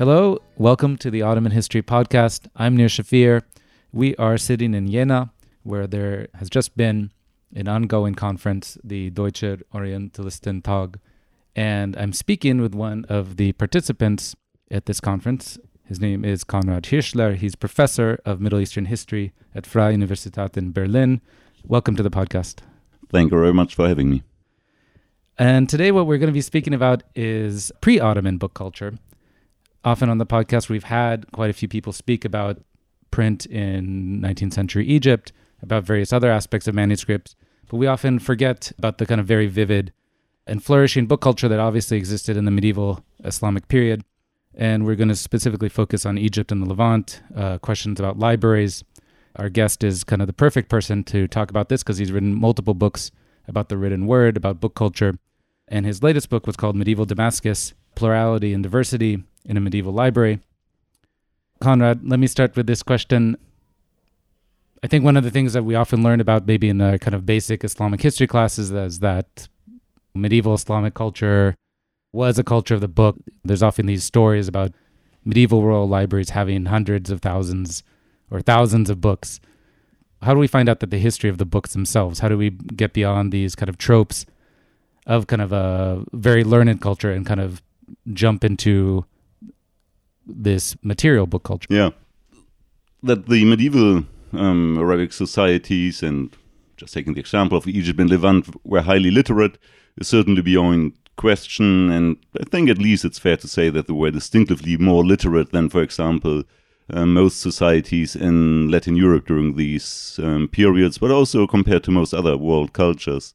Hello, welcome to the Ottoman History Podcast. I'm Nir Shafir. We are sitting in Jena, where there has just been an ongoing conference, the Deutscher Orientalistentag, and I'm speaking with one of the participants at this conference. His name is Konrad Hirschler. He's professor of Middle Eastern history at Freie Universität in Berlin. Welcome to the podcast. Thank you very much for having me. And today, what we're going to be speaking about is pre Ottoman book culture. Often on the podcast, we've had quite a few people speak about print in 19th century Egypt, about various other aspects of manuscripts, but we often forget about the kind of very vivid and flourishing book culture that obviously existed in the medieval Islamic period. And we're going to specifically focus on Egypt and the Levant, uh, questions about libraries. Our guest is kind of the perfect person to talk about this because he's written multiple books about the written word, about book culture. And his latest book was called Medieval Damascus Plurality and Diversity in a Medieval Library. Konrad, let me start with this question. I think one of the things that we often learn about, maybe in the kind of basic Islamic history classes, is that medieval Islamic culture was a culture of the book. There's often these stories about medieval royal libraries having hundreds of thousands or thousands of books. How do we find out that the history of the books themselves? How do we get beyond these kind of tropes of kind of a very learned culture and kind of jump into this material book culture? Yeah. That the medieval um, Arabic societies, and just taking the example of Egypt and Levant, were highly literate is certainly beyond question. And I think at least it's fair to say that they were distinctively more literate than, for example, uh, most societies in Latin Europe during these um, periods, but also compared to most other world cultures.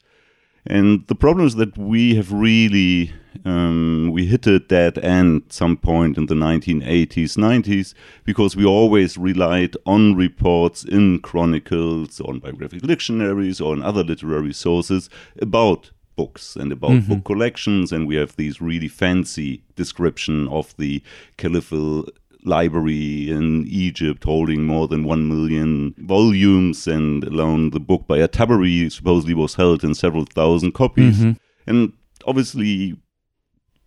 And the problem is that we have really um, we hit a dead end some point in the 1980s, 90s, because we always relied on reports in chronicles, on biographical dictionaries, or on other literary sources about books and about mm-hmm. book collections, and we have these really fancy description of the caliphal library in Egypt holding more than one million volumes, and alone the book by at-Tabari supposedly was held in several thousand copies. Mm-hmm. And obviously,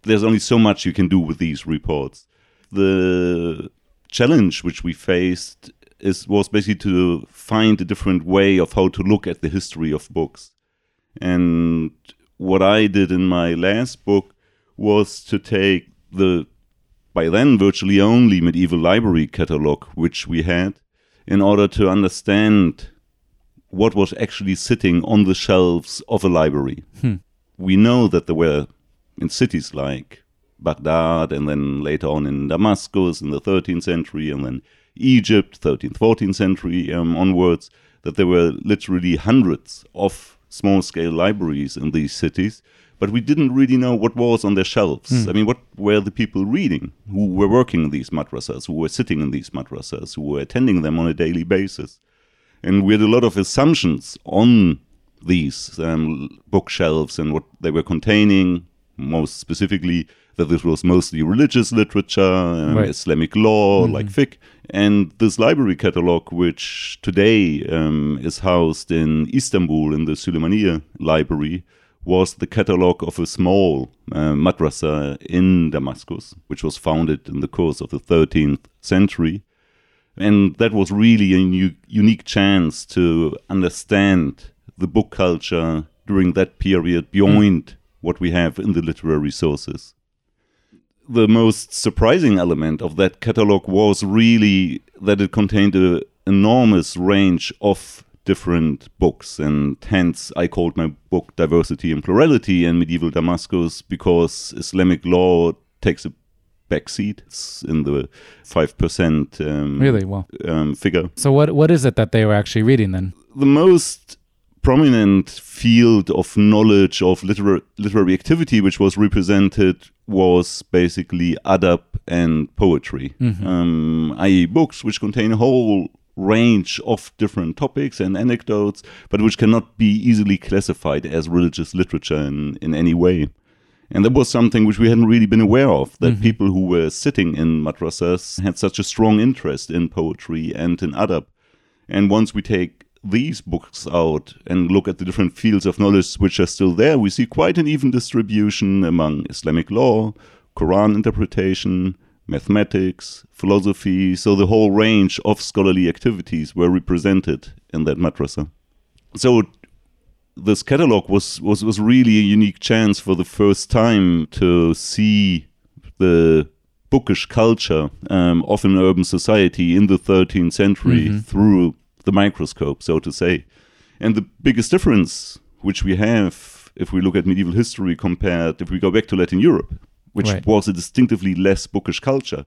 there's only so much you can do with these reports. The challenge which we faced is was basically to find a different way of how to look at the history of books. And what I did in my last book was to take the by then virtually only medieval library catalog which we had in order to understand what was actually sitting on the shelves of a library. Hmm. We know that there were in cities like Baghdad and then later on in Damascus in the 13th century and then Egypt, 13th, 14th century um, onwards, that there were literally hundreds of small scale libraries in these cities but we didn't really know what was on their shelves. Mm. I mean, what were the people reading who were working in these madrasas, who were sitting in these madrasas, who were attending them on a daily basis? And we had a lot of assumptions on these um, bookshelves and what they were containing, most specifically that this was mostly religious literature, um, right. Islamic law, mm-hmm. like fiqh, and this library catalog, which today um, is housed in Istanbul in the Süleymaniye Library, was the catalog of a small uh, madrasa in Damascus, which was founded in the course of the 13th century. And that was really a new, unique chance to understand the book culture during that period beyond mm. what we have in the literary sources. The most surprising element of that catalog was really that it contained an enormous range of different books. And hence, I called my book Diversity and Plurality in Medieval Damascus because Islamic law takes a backseat. It's in the 5% um, really? well um, figure. So, what what is it that they were actually reading then? The most prominent field of knowledge of literary, literary activity which was represented was basically adab and poetry, mm-hmm. um, i.e., books which contain a whole range of different topics and anecdotes, but which cannot be easily classified as religious literature in, in any way. And that was something which we hadn't really been aware of that mm-hmm. people who were sitting in madrasas had such a strong interest in poetry and in adab. And once we take these books out and look at the different fields of knowledge which are still there, we see quite an even distribution among Islamic law, Quran interpretation, mathematics, philosophy, so the whole range of scholarly activities were represented in that madrasa. So this catalog was, was, was really a unique chance for the first time to see the bookish culture um, of an urban society in the 13th century Mm-hmm. through the microscope, so to say. And the biggest difference which we have if we look at medieval history compared if we go back to Latin Europe, which Right. was a distinctively less bookish culture.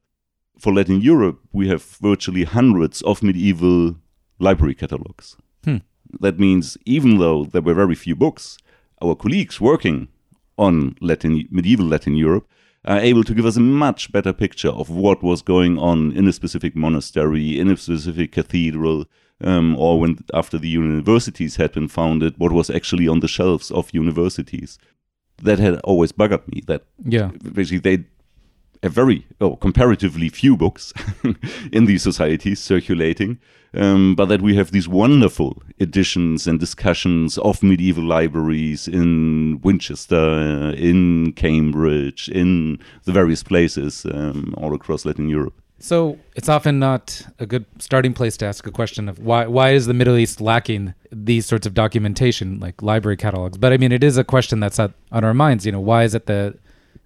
For Latin Europe, we have virtually hundreds of medieval library catalogs. Hmm. That means even though there were very few books, our colleagues working on Latin medieval Latin Europe are able to give us a much better picture of what was going on in a specific monastery, in a specific cathedral, um, or when after the universities had been founded, what was actually on the shelves of universities. That had always buggered me. That Yeah. basically they have very oh, comparatively few books in these societies circulating, um, but that we have these wonderful editions and discussions of medieval libraries in Winchester, in Cambridge, in the various places um, all across Latin Europe. So it's often not a good starting place to ask a question of why why is the Middle East lacking these sorts of documentation like library catalogs? But I mean, it is a question that's at, on our minds. You know, why is it that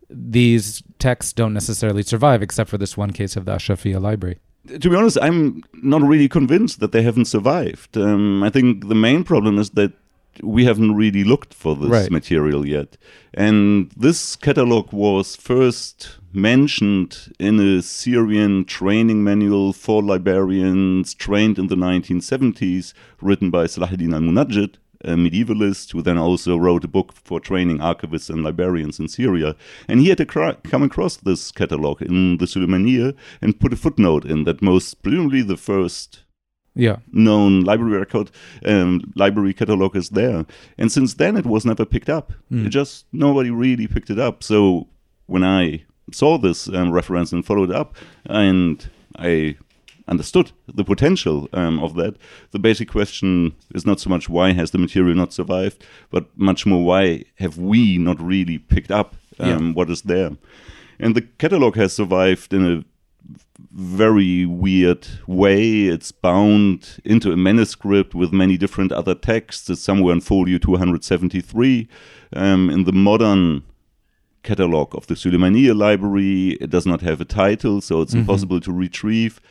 these texts don't necessarily survive, except for this one case of the Ashrafiyya library? to be honest, I'm not really convinced that they haven't survived. Um, I think the main problem is that we haven't really looked for this Right. material yet. And this catalog was first mentioned in a Syrian training manual for librarians trained in the 1970s, written by Salahuddin al Munajjid, a medievalist who then also wrote a book for training archivists and librarians in Syria. And he had acro- come across this catalog in the Suleymaniye and put a footnote in that most presumably the first Yeah. known library record um, library catalog is there and since then it was never picked up Mm. it just nobody really picked it up so when i saw this um, reference and followed up and i understood the potential um, of that the basic question is not so much why has the material not survived but much more why have we not really picked up um, Yeah. what is there and the catalog has survived in a very weird way. It's bound into a manuscript with many different other texts. It's somewhere in folio 273. Um, in the modern catalog of the Suleymaniye library, it does not have a title, so it's impossible to retrieve.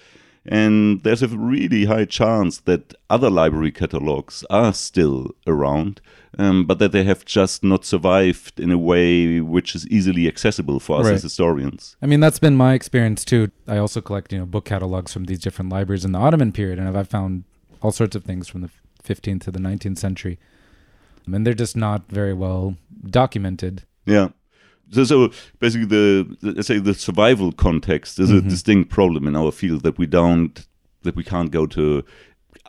And there's a really high chance that other library catalogs are still around, um, but that they have just not survived in a way which is easily accessible for us Right. as historians. I mean, that's been my experience too. I also collect, you know, book catalogs from these different libraries in the Ottoman period, and I've found all sorts of things from the 15th to the 19th century, I and mean, they're just not very well documented. Yeah. So, so basically, the, let's say the survival context is a distinct problem in our field that we don't that we can't go to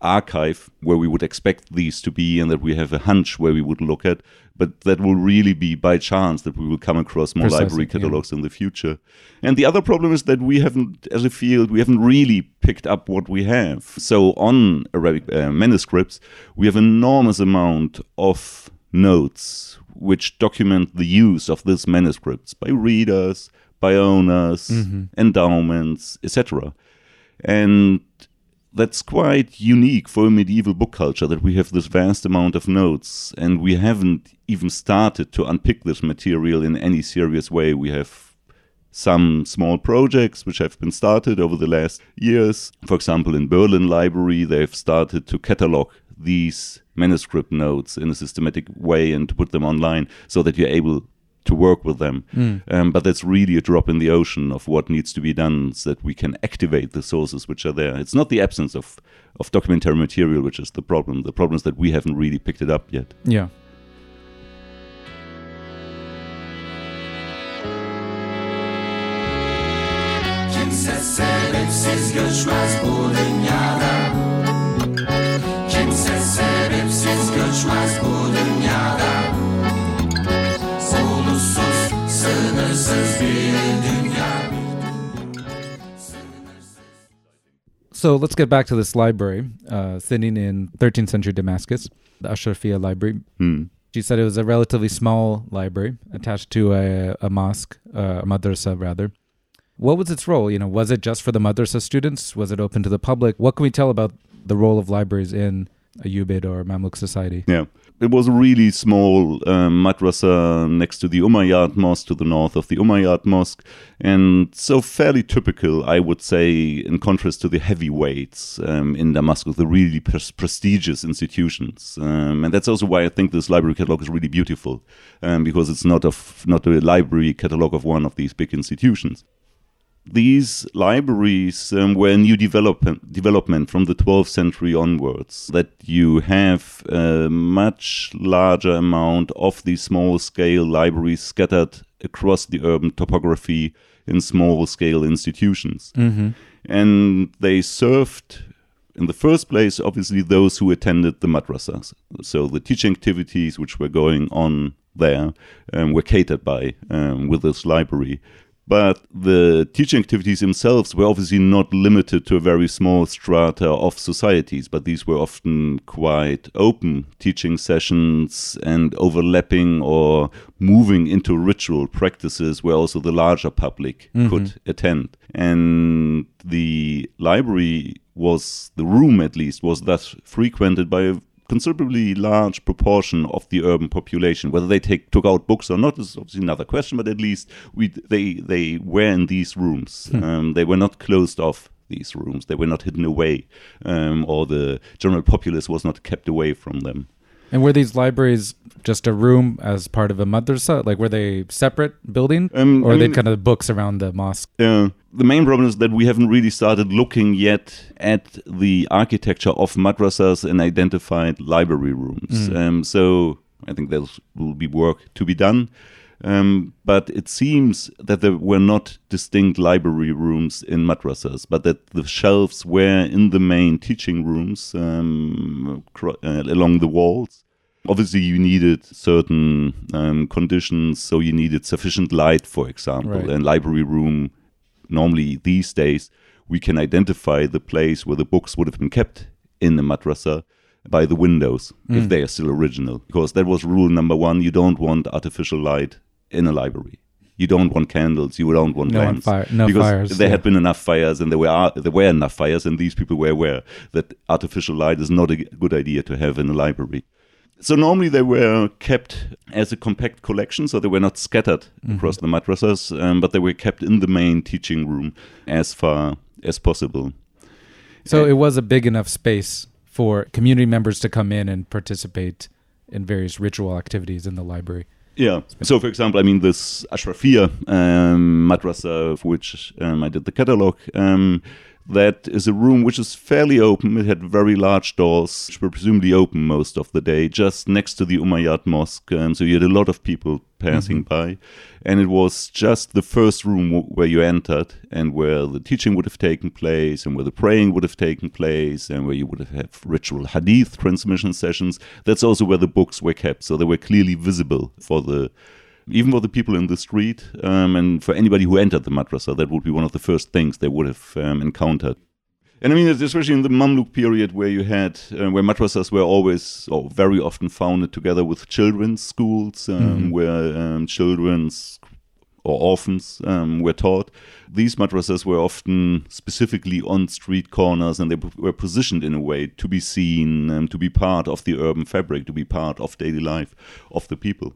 archive where we would expect these to be, and that we have a hunch where we would look at. But that will really be by chance that we will come across more Precisely, library yeah. catalogs in the future. And the other problem is that we haven't, as a field, we haven't really picked up what we have. So on Arabic uh, manuscripts, we have enormous amount of notes which document the use of these manuscripts by readers, by owners, mm-hmm. endowments, etc. And that's quite unique for a medieval book culture that we have this vast amount of notes and we haven't even started to unpick this material in any serious way. We have some small projects which have been started over the last years. For example, in Berlin Library, they've started to catalog these manuscript notes in a systematic way and to put them online so that you're able to work with them. Um, but that's really a drop in the ocean of what needs to be done so that we can activate the sources which are there. It's not the absence of, of documentary material which is the problem. The problem is that we haven't really picked it up yet. Yeah. Kimse sebepsiz göçmez bu So let's get back to this library, uh, sitting in 13th century Damascus, the Ashrafiyya Library. Hmm. She said it was a relatively small library attached to a, a mosque, uh, a madrasa rather. What was its role? You know, was it just for the madrasa students? Was it open to the public? What can we tell about the role of libraries in Ayyubid or Mamluk society? Yeah. It was a really small um, madrasa next to the Umayyad Mosque, to the north of the Umayyad Mosque, and so fairly typical, I would say, in contrast to the heavyweights um, in Damascus, the really pres- prestigious institutions. Um, and that's also why I think this library catalog is really beautiful, um, because it's not of not a library catalog of one of these big institutions these libraries um, were a new development, development from the 12th century onwards, that you have a much larger amount of these small scale libraries scattered across the urban topography in small scale institutions. Mm-hmm. And they served, in the first place, obviously, those who attended the madrasas. So the teaching activities which were going on there um, were catered by um, with this library. But the teaching activities themselves were obviously not limited to a very small strata of societies, but these were often quite open teaching sessions and overlapping or moving into ritual practices where also the larger public Mhm. could attend. And the library was, the room at least, was thus frequented by a considerably large proportion of the urban population. Whether they take took out books or not is obviously another question, but at least we they they were in these rooms. Um, they were not closed off. These rooms they were not hidden away, um, or the general populace was not kept away from them. And were these libraries just a room as part of a madrasa? Like, were they separate building? Um, or I are they mean- kind of books around the mosque? Uh, the main problem is that we haven't really started looking yet at the architecture of madrasas and identified library rooms. Mm. Um, so I think there will be work to be done. Um, but it seems that there were not distinct library rooms in madrasas, but that the shelves were in the main teaching rooms um, cro- uh, along the walls. Obviously, you needed certain um, conditions, so you needed sufficient light, for example. Right. And library room, normally these days, we can identify the place where the books would have been kept in the madrasa by the windows, if Mm. they are still original. Because that was rule number one you don't want artificial light in a library. You don't want candles. You don't want No lamps. fire- no because fires, there yeah. had been enough fires, and there were there were enough fires, and these people were aware that artificial light is not a good idea to have in a library. So normally they were kept as a compact collection, so they were not scattered Mm-hmm. across the madrasas, um, but they were kept in the main teaching room as far as possible. So it was a big enough space for community members to come in and participate in various ritual activities in the library. Yeah. So, for example, I mean, this Ashrafiyya um, madrasa, for which um, I did the catalog, um, that is a room which is fairly open. It had very large doors, which were presumably open most of the day, just next to the Umayyad Mosque. Um, so you had a lot of people passing by. And it was just the first room w- where you entered and where the teaching would have taken place and where the praying would have taken place and where you would have had ritual hadith transmission sessions. That's also where the books were kept. So they were clearly visible for the even for the people in the street um, and for anybody who entered the madrasa, that would be one of the first things they would have um, encountered. And I mean, especially in the Mamluk period where you had, uh, where madrasas were always or very often founded together with children's schools, um, Mhm. where um, children's or orphans um, were taught. These madrasas were often specifically on street corners and they p- were positioned in a way to be seen, um, to be part of the urban fabric, to be part of daily life of the people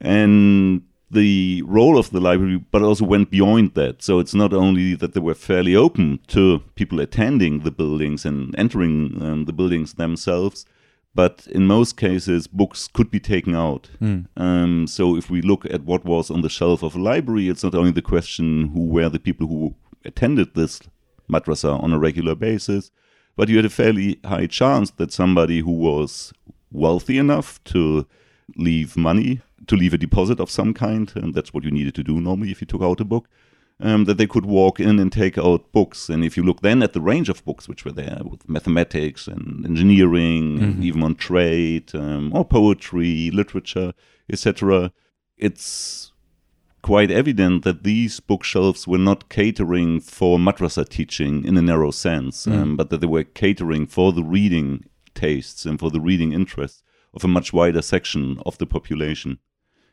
and the role of the library, but also went beyond that. So it's not only that they were fairly open to people attending the buildings and entering um, the buildings themselves, but in most cases, books could be taken out. Mm. Um, so if we look at what was on the shelf of a library, it's not only the question who were the people who attended this madrasa on a regular basis, but you had a fairly high chance that somebody who was wealthy enough to leave money, to leave a deposit of some kind, and that's what you needed to do normally if you took out a book, um, that they could walk in and take out books. And if you look then at the range of books which were there, with mathematics and engineering, and Mhm. even on trade um, or poetry, literature, etc., it's quite evident that these bookshelves were not catering for madrasa teaching in a narrow sense, Mm. um, but that they were catering for the reading tastes and for the reading interests of a much wider section of the population.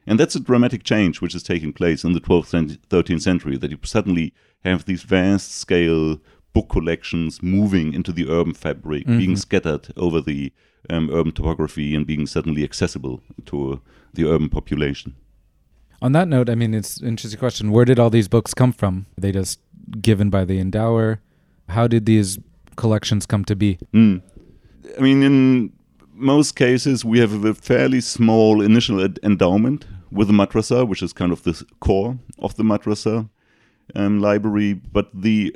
And that's a dramatic change which is taking place in the 12th and 13th century, that you suddenly have these vast scale book collections moving into the urban fabric, being scattered over the um, urban topography and being suddenly accessible to the urban population. On that note, I mean, it's an interesting question. Where did all these books come from? Are they just given by the endower? How did these collections come to be? Mm. I mean, in most cases, we have a fairly small initial endowment with the madrasa, which is kind of the core of the madrasa um, library. But the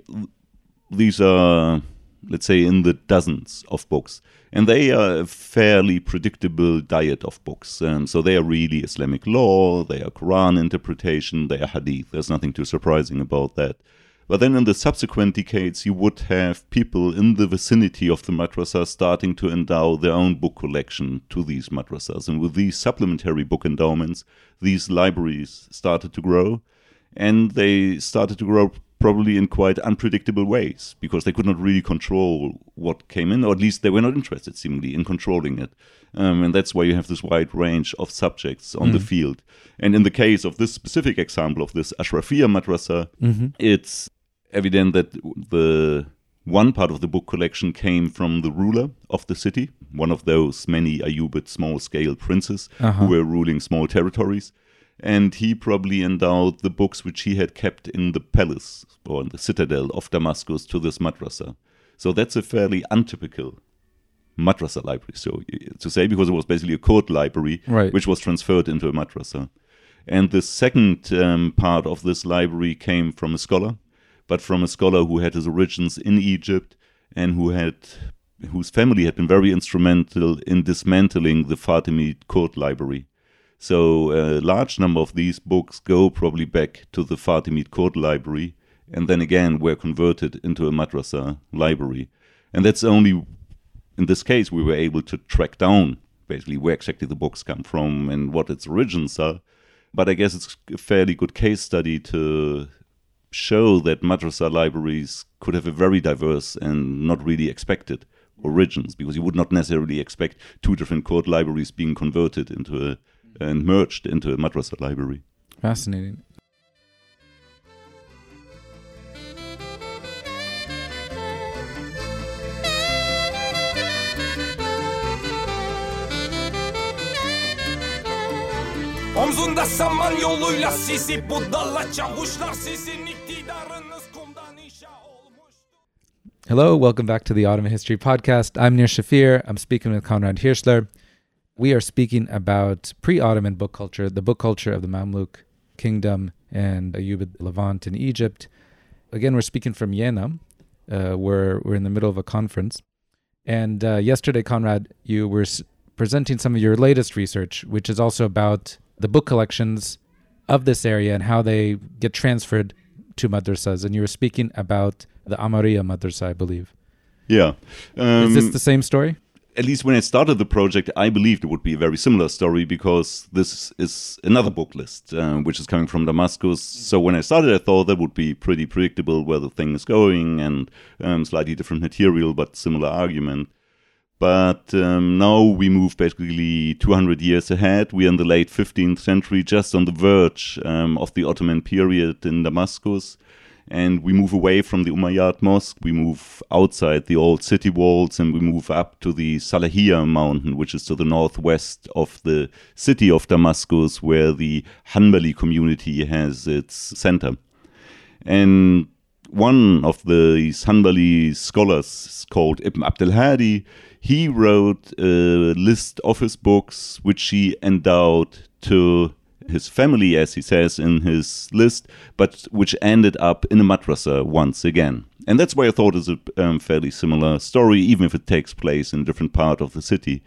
these are, let's say, in the dozens of books, and they are a fairly predictable diet of books. Um, so they are really Islamic law, they are Quran interpretation, they are Hadith. There's nothing too surprising about that. But then in the subsequent decades, you would have people in the vicinity of the madrasa starting to endow their own book collection to these madrasas. And with these supplementary book endowments, these libraries started to grow. And they started to grow probably in quite unpredictable ways because they could not really control what came in, or at least they were not interested, seemingly, in controlling it. Um, and that's why you have this wide range of subjects on the mm. field. And in the case of this specific example of this Ashrafiyya madrasa, mm-hmm. it's evident that the one part of the book collection came from the ruler of the city, one of those many Ayyubid small scale princes who uh-huh. were ruling small territories. And he probably endowed the books which he had kept in the palace or in the citadel of Damascus to this madrasa. So that's a fairly untypical madrasa library, so to say, because it was basically a court library Right. which was transferred into a madrasa. And the second um, part of this library came from a scholar, but from a scholar who had his origins in Egypt and who had whose family had been very instrumental in dismantling the Fatimid court library. So a large number of these books go probably back to the Fatimid court library and then again were converted into a madrasa library. And that's only in this case we were able to track down basically where exactly the books come from and what its origins are. But I guess it's a fairly good case study to show that madrasa libraries could have a very diverse and not really expected origins because you would not necessarily expect two different court libraries being converted into a and merged into a madrasa library. Fascinating. Omzunda saman yoluyla sizi budala çavuşlar sizin iktidarınız kumdan inşa. Hello, welcome back to the Ottoman History Podcast. I'm Nir Shafir. I'm speaking with Konrad Hirschler. We are speaking about pre Ottoman book culture, the book culture of the Mamluk kingdom and Ayyubid Levant in Egypt. Again, we're speaking from Jena, uh, where we're in the middle of a conference. And uh, yesterday, Konrad, you were s- presenting some of your latest research, which is also about the book collections of this area and how they get transferred to madrasas. And you were speaking about the Omariya madrasa, I believe. Yeah. Um, is this the same story? at least when I started the project, I believed it would be a very similar story because this is another book list, uh, which is coming from Damascus. So when I started, I thought that would be pretty predictable where the thing is going and um, slightly different material, but similar argument. But um, now we move basically 200 years ahead. We are in the late 15th century, just on the verge um, of the Ottoman period in Damascus and we move away from the Umayyad Mosque. We move outside the old city walls and we move up to the Salahiyah mountain, which is to the northwest of the city of Damascus, where the Hanbali community has its center. And one of the Hanbali scholars called Ibn Abdul Hadi, he wrote a list of his books, which he endowed to his family, as he says in his list, but which ended up in a madrasa once again. And that's why I thought it's a um, fairly similar story, even if it takes place in a different part of the city.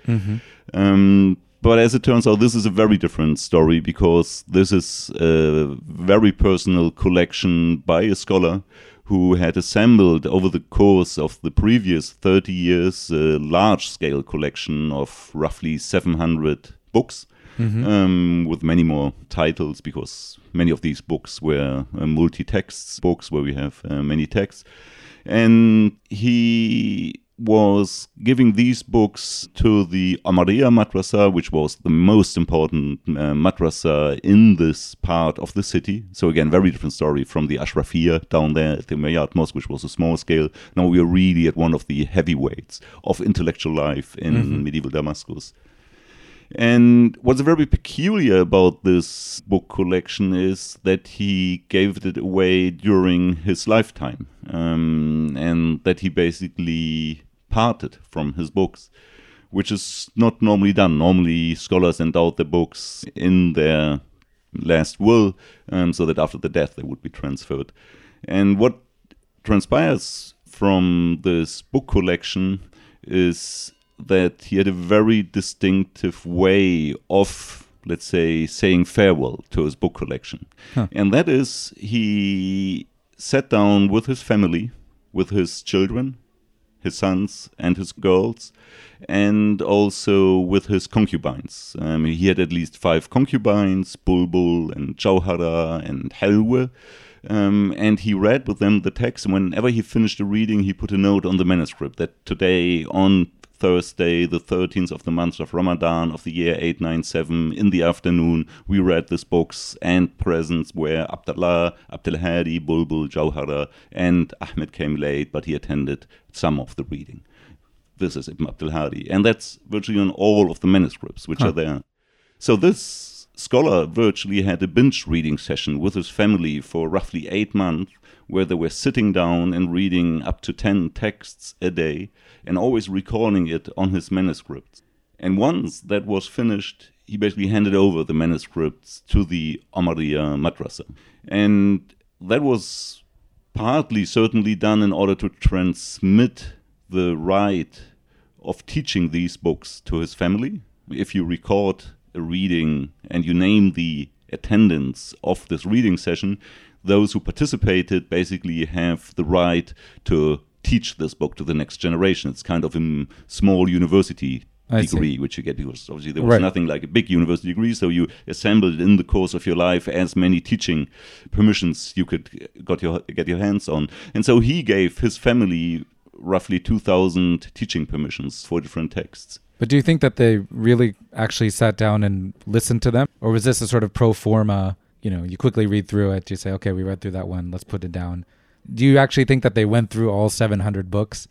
Um, but as it turns out, this is a very different story because this is a very personal collection by a scholar who had assembled over the course of the previous 30 years a large scale collection of roughly 700 books um, with many more titles because many of these books were uh, multi-text books where we have uh, many texts. And he was giving these books to the Omariya Madrasa, which was the most important uh, madrasa in this part of the city. So again, very different story from the Ashrafiyya down there at the Umayyad Mosque, which was a small scale. Now we are really at one of the heavyweights of intellectual life in medieval Damascus. And what's very peculiar about this book collection is that he gave it away during his lifetime, um, and that he basically parted from his books, which is not normally done. Normally, scholars endow their books in their last will, um, so that after the death they would be transferred. And what transpires from this book collection is that he had a very distinctive way of, let's say, saying farewell to his book collection. And that is, he sat down with his family, with his children, his sons and his girls, and also with his concubines. Um, he had at least five concubines, Bulbul and Jauhara and Helwe. Um, and he read with them the text. And whenever he finished the reading, he put a note on the manuscript that today, on Thursday, the 13th of the month of Ramadan of the year 897, in the afternoon, we read these books, and presents were Abdullah, Abdul Hadi, Bulbul, Jauhara, and Ahmed came late, but he attended some of the reading. This is Ibn Abdul Hadi. And that's virtually on all of the manuscripts which are there. So this scholar virtually had a binge reading session with his family for roughly eight months, where they were sitting down and reading up to 10 texts a day and always recording it on his manuscripts. And once that was finished, he basically handed over the manuscripts to the Omariya Madrasa. And that was partly certainly done in order to transmit the right of teaching these books to his family. If you record a reading and you name the attendance of this reading session, those who participated basically have the right to teach this book to the next generation. It's kind of a small university I see. degree which you get because obviously there was Right. nothing like a big university degree so you assembled in the course of your life as many teaching permissions you could got your get your hands on and so he gave his family roughly 2000 teaching permissions for different texts But do you think that they really actually sat down and listened to them? Or was this a sort of pro forma, you know, you quickly read through it, you say, okay, we read through that one, let's put it down. Do you actually think that they went through all 700 books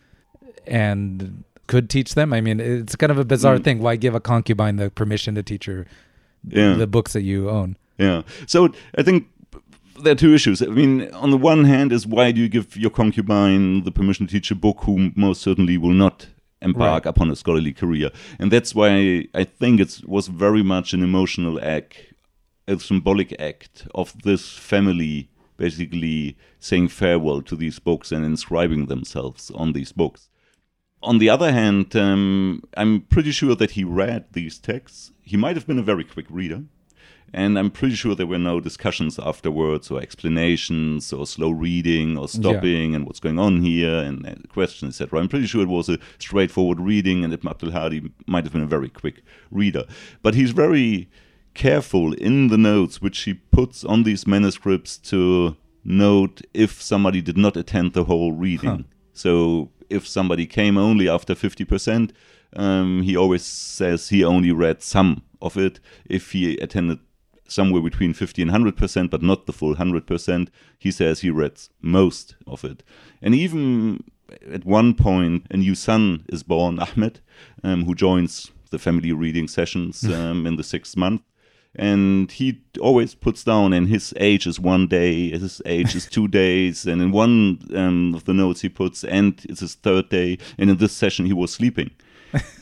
and could teach them? I mean, it's kind of a bizarre Mm. thing. Why give a concubine the permission to teach her Yeah. the books that you own? Yeah. So I think there are two issues. I mean, on the one hand, is why do you give your concubine the permission to teach a book who most certainly will not embark Right. upon a scholarly career? And that's why I think it was very much an emotional act, a symbolic act of this family basically saying farewell to these books and inscribing themselves on these books. On the other hand, um, I'm pretty sure that he read these texts. He might have been a very quick reader. And I'm pretty sure there were no discussions afterwards or explanations or slow reading or stopping and what's going on here and questions, etc. I'm pretty sure it was a straightforward reading and Ibn Abdul Hadi might have been a very quick reader. But he's very careful in the notes which he puts on these manuscripts to note if somebody did not attend the whole reading. So if somebody came only after 50%, um, he always says he only read some of it. If he attended somewhere between 50 and 100%, but not the full 100%, he says he read most of it. And even at one point, a new son is born, Ahmed, um, who joins the family reading sessions um, in the sixth month. And he always puts down, and his age is one day, his age is two days, and in one um, of the notes he puts, and it's his third day, and in this session he was sleeping.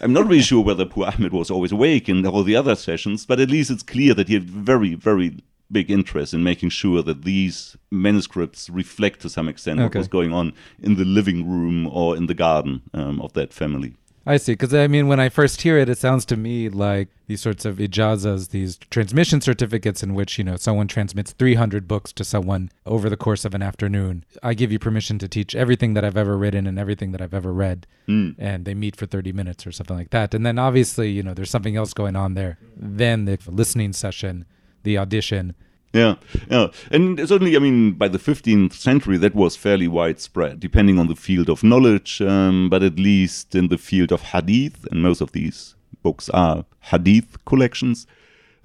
I'm not really sure whether poor Ahmed was always awake in all the other sessions, but at least it's clear that he had very, very big interest in making sure that these manuscripts reflect to some extent what was going on in the living room or in the garden um, of that family. I see. Because I mean, when I first hear it, it sounds to me like these sorts of ijazas, these transmission certificates in which, you know, someone transmits 300 books to someone over the course of an afternoon. I give you permission to teach everything that I've ever written and everything that I've ever read. Hmm. And they meet for 30 minutes or something like that. And then obviously, you know, there's something else going on there. Then the listening session, the audition, Yeah, yeah, and certainly, I mean, by the 15th century, that was fairly widespread, depending on the field of knowledge. Um, but at least in the field of hadith, and most of these books are hadith collections,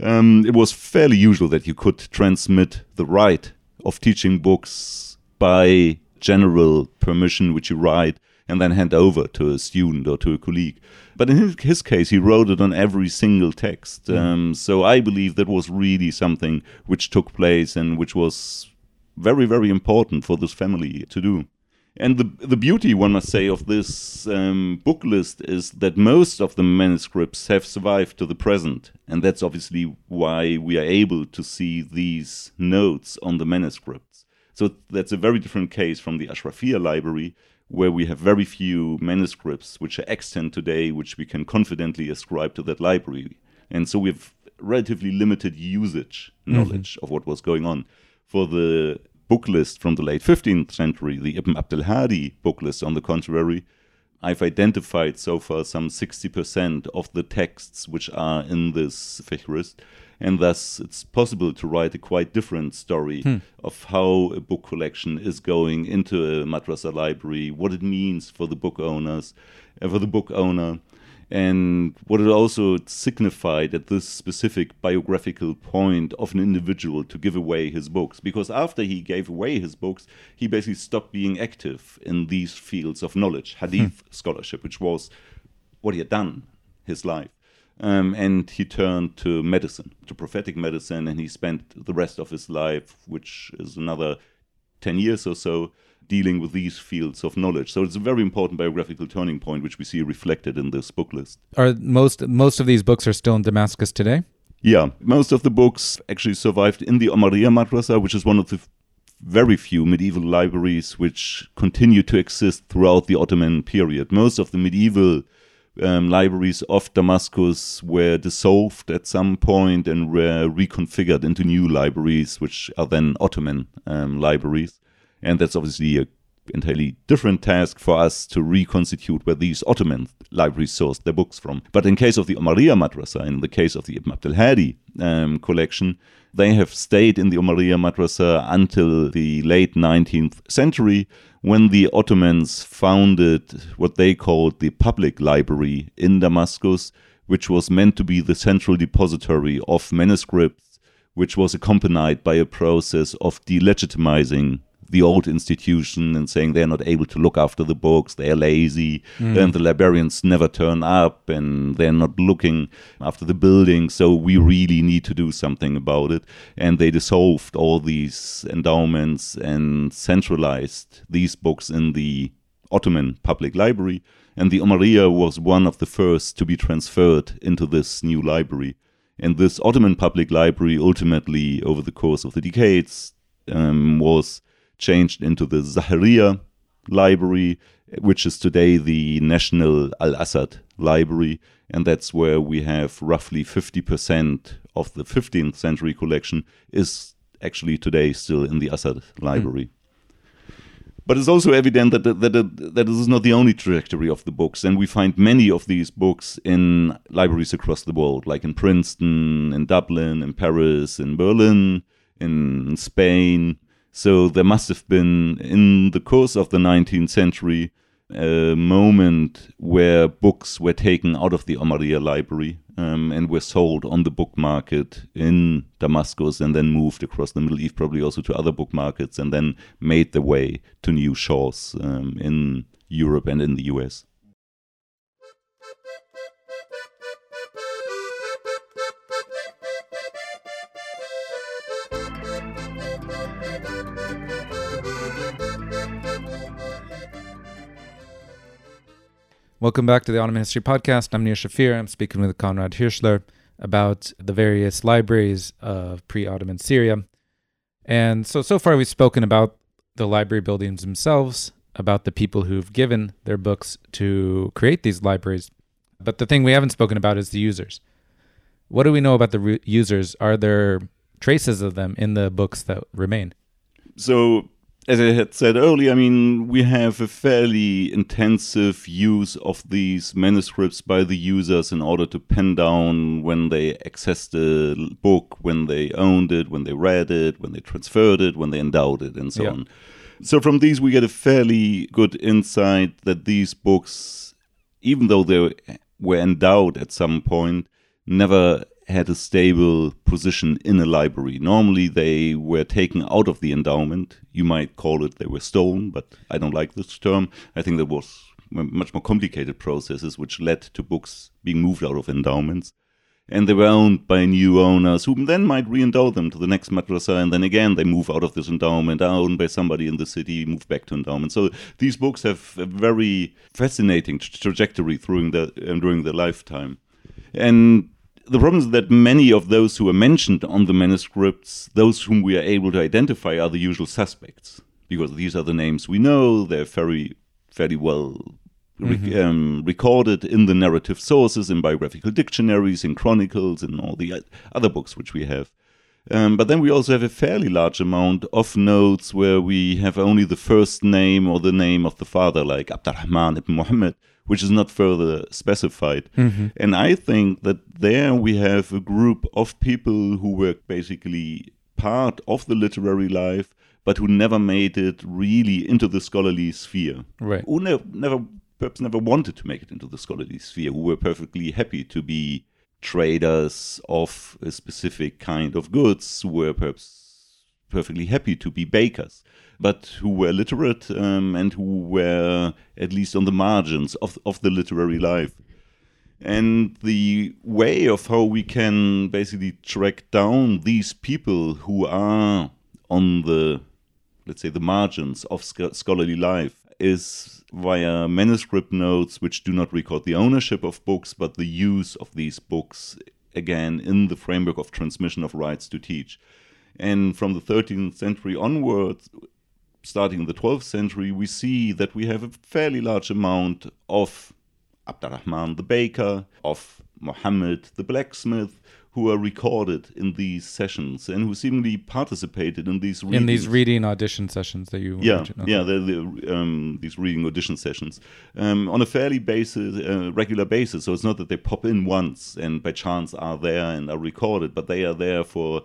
um, it was fairly usual that you could transmit the right of teaching books by general permission, which you write and then hand over to a student or to a colleague. But in his, case, he wrote it on every single text. Um, so I believe that was really something which took place and which was very, very important for this family to do. And the the beauty, one must say, of this um, book list is that most of the manuscripts have survived to the present, and that's obviously why we are able to see these notes on the manuscripts. So that's a very different case from the Ashrafiyya library, where we have very few manuscripts which are extant today, which we can confidently ascribe to that library. And so we have relatively limited usage mm-hmm. knowledge of what was going on. For the book list from the late 15th century, the Ibn Abdul Hadi book list, on the contrary, I've identified so far some 60% of the texts which are in this Fihrist, and thus it's possible to write a quite different story of how a book collection is going into a madrasa library, what it means for the book owners, uh, for the book owner, and what it also signified at this specific biographical point of an individual to give away his books. Because after he gave away his books, he basically stopped being active in these fields of knowledge, hadith scholarship, which was what he had done his life. Um, and he turned to medicine, to prophetic medicine, and he spent the rest of his life, which is another 10 years or so, dealing with these fields of knowledge. So it's a very important biographical turning point, which we see reflected in this book list. Are most most of these books are still in Damascus today? Yeah, most of the books actually survived in the Omariya Madrasa, which is one of the very few medieval libraries which continue to exist throughout the Ottoman period. Most of the medieval um, libraries of Damascus were dissolved at some point and were reconfigured into new libraries, which are then Ottoman um, libraries. And that's obviously a entirely different task for us to reconstitute where these Ottoman libraries sourced their books from. But in case of the Omariya Madrasa, in the case of the Ibn Abdul Hadi um, collection, they have stayed in the Omariya Madrasa until the late 19th century when the Ottomans founded what they called the public library in Damascus, which was meant to be the central depository of manuscripts, which was accompanied by a process of delegitimizing the old institution and saying they're not able to look after the books, they're lazy, and the librarians never turn up and they're not looking after the building, so we really need to do something about it. And they dissolved all these endowments and centralized these books in the Ottoman public library. And the Omariya was one of the first to be transferred into this new library. And this Ottoman public library ultimately, over the course of the decades, um, was changed into the Zahiriya Library, which is today the National Al Assad Library. And that's where we have roughly 50% of the 15th century collection is actually today still in the Assad Library. Hmm. But it's also evident that, that, that, that this is not the only trajectory of the books, and we find many of these books in libraries across the world, like in Princeton, in Dublin, in Paris, in Berlin, in Spain. So there must have been, in the course of the 19th century, a moment where books were taken out of the Omariya library um, and were sold on the book market in Damascus and then moved across the Middle East, probably also to other book markets, and then made their way to new shores um, in Europe and in the US. Welcome back to the Ottoman History Podcast. I'm Nir Shafir. I'm speaking with Konrad Hirschler about the various libraries of pre-Ottoman Syria. And so so far we've spoken about the library buildings themselves, about the people who've given their books to create these libraries. But the thing we haven't spoken about is the users. What do we know about the re- users? Are there traces of them in the books that remain? So as I had said earlier, I mean, we have a fairly intensive use of these manuscripts by the users in order to pen down when they accessed the book, when they owned it, when they read it, when they transferred it, when they endowed it, and so Yeah. on. So from these, we get a fairly good insight that these books, even though they were endowed at some point, never had a stable position in a library. Normally, they were taken out of the endowment. You might call it they were stolen, but I don't like this term. I think there was much more complicated processes which led to books being moved out of endowments. And they were owned by new owners who then might re-endow them to the next madrasa, and then again they move out of this endowment, are owned by somebody in the city, move back to endowment. So these books have a very fascinating tra- trajectory during the during their lifetime. And the problem is that many of those who are mentioned on the manuscripts, those whom we are able to identify, are the usual suspects because these are the names we know. They're very, fairly well rec- um, recorded in the narrative sources, in biographical dictionaries, in chronicles, and all the other books which we have. Um, but then we also have a fairly large amount of notes where we have only the first name or the name of the father, like Abdurrahman ibn Muhammad, which is not further specified. Mm-hmm. And I think that there we have a group of people who were basically part of the literary life, but who never made it really into the scholarly sphere. Right. Who never, never perhaps never wanted to make it into the scholarly sphere, who were perfectly happy to be traders of a specific kind of goods, who were perhaps perfectly happy to be bakers, but who were literate um, and who were at least on the margins of, of the literary life. And the way of how we can basically track down these people who are on the, let's say, the margins of scholarly life is via manuscript notes which do not record the ownership of books, but the use of these books, again, in the framework of transmission of rights to teach. And from the 13th century onwards, starting in the 12th century, we see that we have a fairly large amount of Abdurrahman the baker, of Muhammad the blacksmith, who are recorded in these sessions and who seemingly participated in these in these reading audition sessions that you Yeah, mentioned. Yeah, the, the, um, these reading audition sessions um, on a fairly basis, uh, regular basis. So it's not that they pop in once and by chance are there and are recorded, but they are there for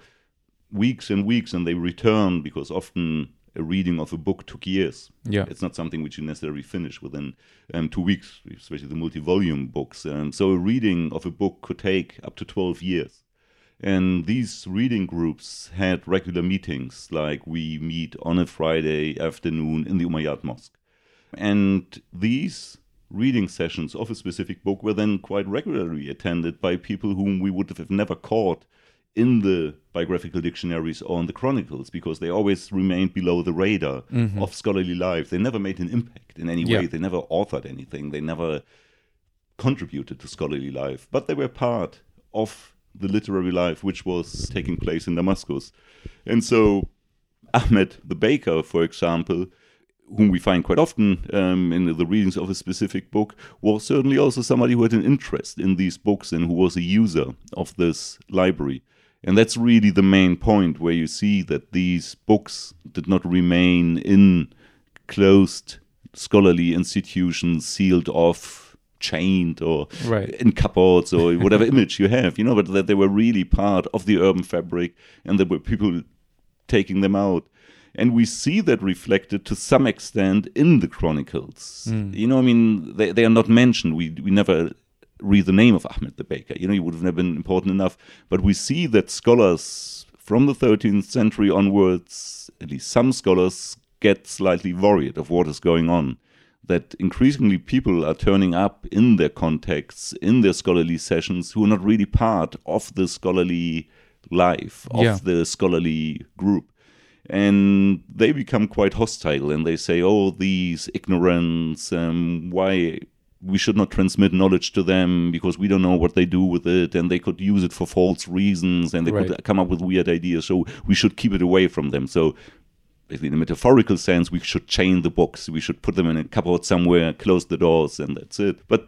weeks and weeks and they return because often a reading of a book took years. Yeah. It's not something which you necessarily finish within um, two weeks, especially the multi-volume books. Um, so a reading of a book could take up to 12 years. And these reading groups had regular meetings, like we meet on a Friday afternoon in the Umayyad Mosque. And these reading sessions of a specific book were then quite regularly attended by people whom we would have never caught in the biographical dictionaries or in the chronicles because they always remained below the radar of scholarly life. They never made an impact in any way. Yeah. They never authored anything. They never contributed to scholarly life, but they were part of the literary life which was taking place in Damascus. And so Ahmed the baker, for example, whom we find quite often um, in the readings of a specific book, was certainly also somebody who had an interest in these books and who was a user of this library. And that's really the main point where you see that these books did not remain in closed scholarly institutions, sealed off, chained, or Right. in cupboards or whatever image you have, you know, but that they were really part of the urban fabric and there were people taking them out. And we see that reflected to some extent in the chronicles. Hmm. You know, I mean, they, they are not mentioned. We, we never read the name of Ahmed the Baker. You know, he would have never been important enough. But we see that scholars from the 13th century onwards, at least some scholars, get slightly worried of what is going on that increasingly people are turning up in their contexts, in their scholarly sessions, who are not really part of the scholarly life, of Yeah. the scholarly group. And they become quite hostile and they say, oh, these ignorance, um, why we should not transmit knowledge to them because we don't know what they do with it and they could use it for false reasons and they Right. could come up with weird ideas. So we should keep it away from them. So in a metaphorical sense, we should chain the books, we should put them in a cupboard somewhere, close the doors, and that's it. But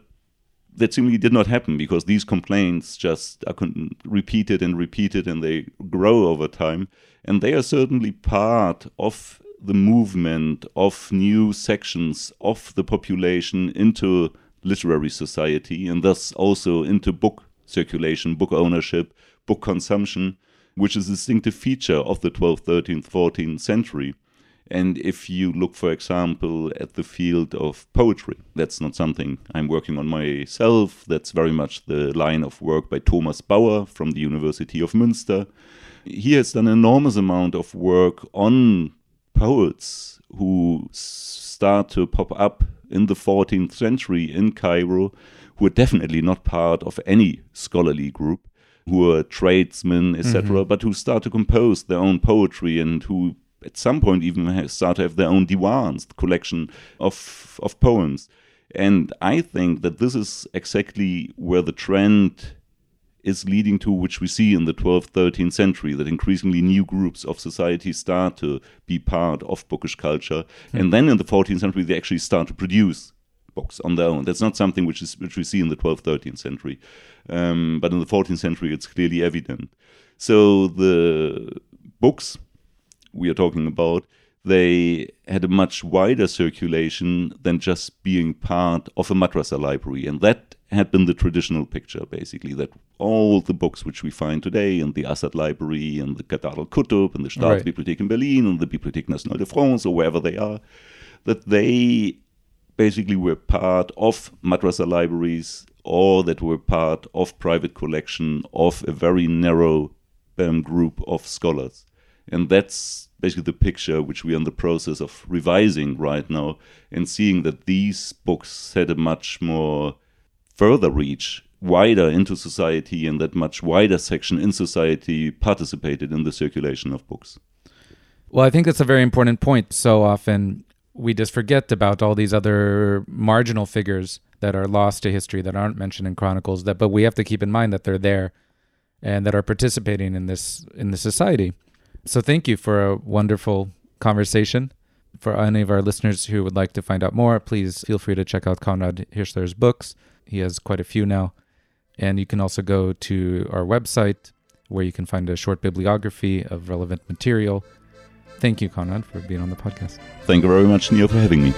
that seemingly did not happen because these complaints just are con- repeated and repeated and they grow over time. And they are certainly part of the movement of new sections of the population into literary society and thus also into book circulation, book ownership, book consumption, which is a distinctive feature of the 12th, 13th, 14th century. And if you look, for example, at the field of poetry, that's not something I'm working on myself. That's very much the line of work by Thomas Bauer from the University of Münster. He has done an enormous amount of work on poets who start to pop up in the 14th century in Cairo, who are definitely not part of any scholarly group, who are tradesmen, etc., mm-hmm. but who start to compose their own poetry and who at some point even start to have their own diwans, the collection of of poems. And I think that this is exactly where the trend is leading to, which we see in the 12th, 13th century, that increasingly new groups of society start to be part of bookish culture. And then in the 14th century, they actually start to produce books on their own. That's not something which is which we see in the 12th, 13th century, um, but in the 14th century, it's clearly evident. So the books we are talking about, they had a much wider circulation than just being part of a madrasa library. And that had been the traditional picture, basically, that all the books which we find today in the Assad Library and the Dar al-Kutub and the Staatsbibliothek in Berlin and the Bibliothèque Nationale de France or wherever they are, that they basically were part of madrasa libraries or that were part of private collection of a very narrow um, group of scholars. And that's basically the picture which we are in the process of revising right now and seeing that these books had a much more further reach, wider into society, and that much wider section in society participated in the circulation of books. Well, I think that's a very important point. So often we just forget about all these other marginal figures that are lost to history that aren't mentioned in chronicles that but we have to keep in mind that they're there and that are participating in this in the society. So thank you for a wonderful conversation. For any of our listeners who would like to find out more, please feel free to check out Konrad Hirschler's books. He has quite a few now. And you can also go to our website where you can find a short bibliography of relevant material. Thank you, Konrad, for being on the podcast. Thank you very much, Nir, for having me.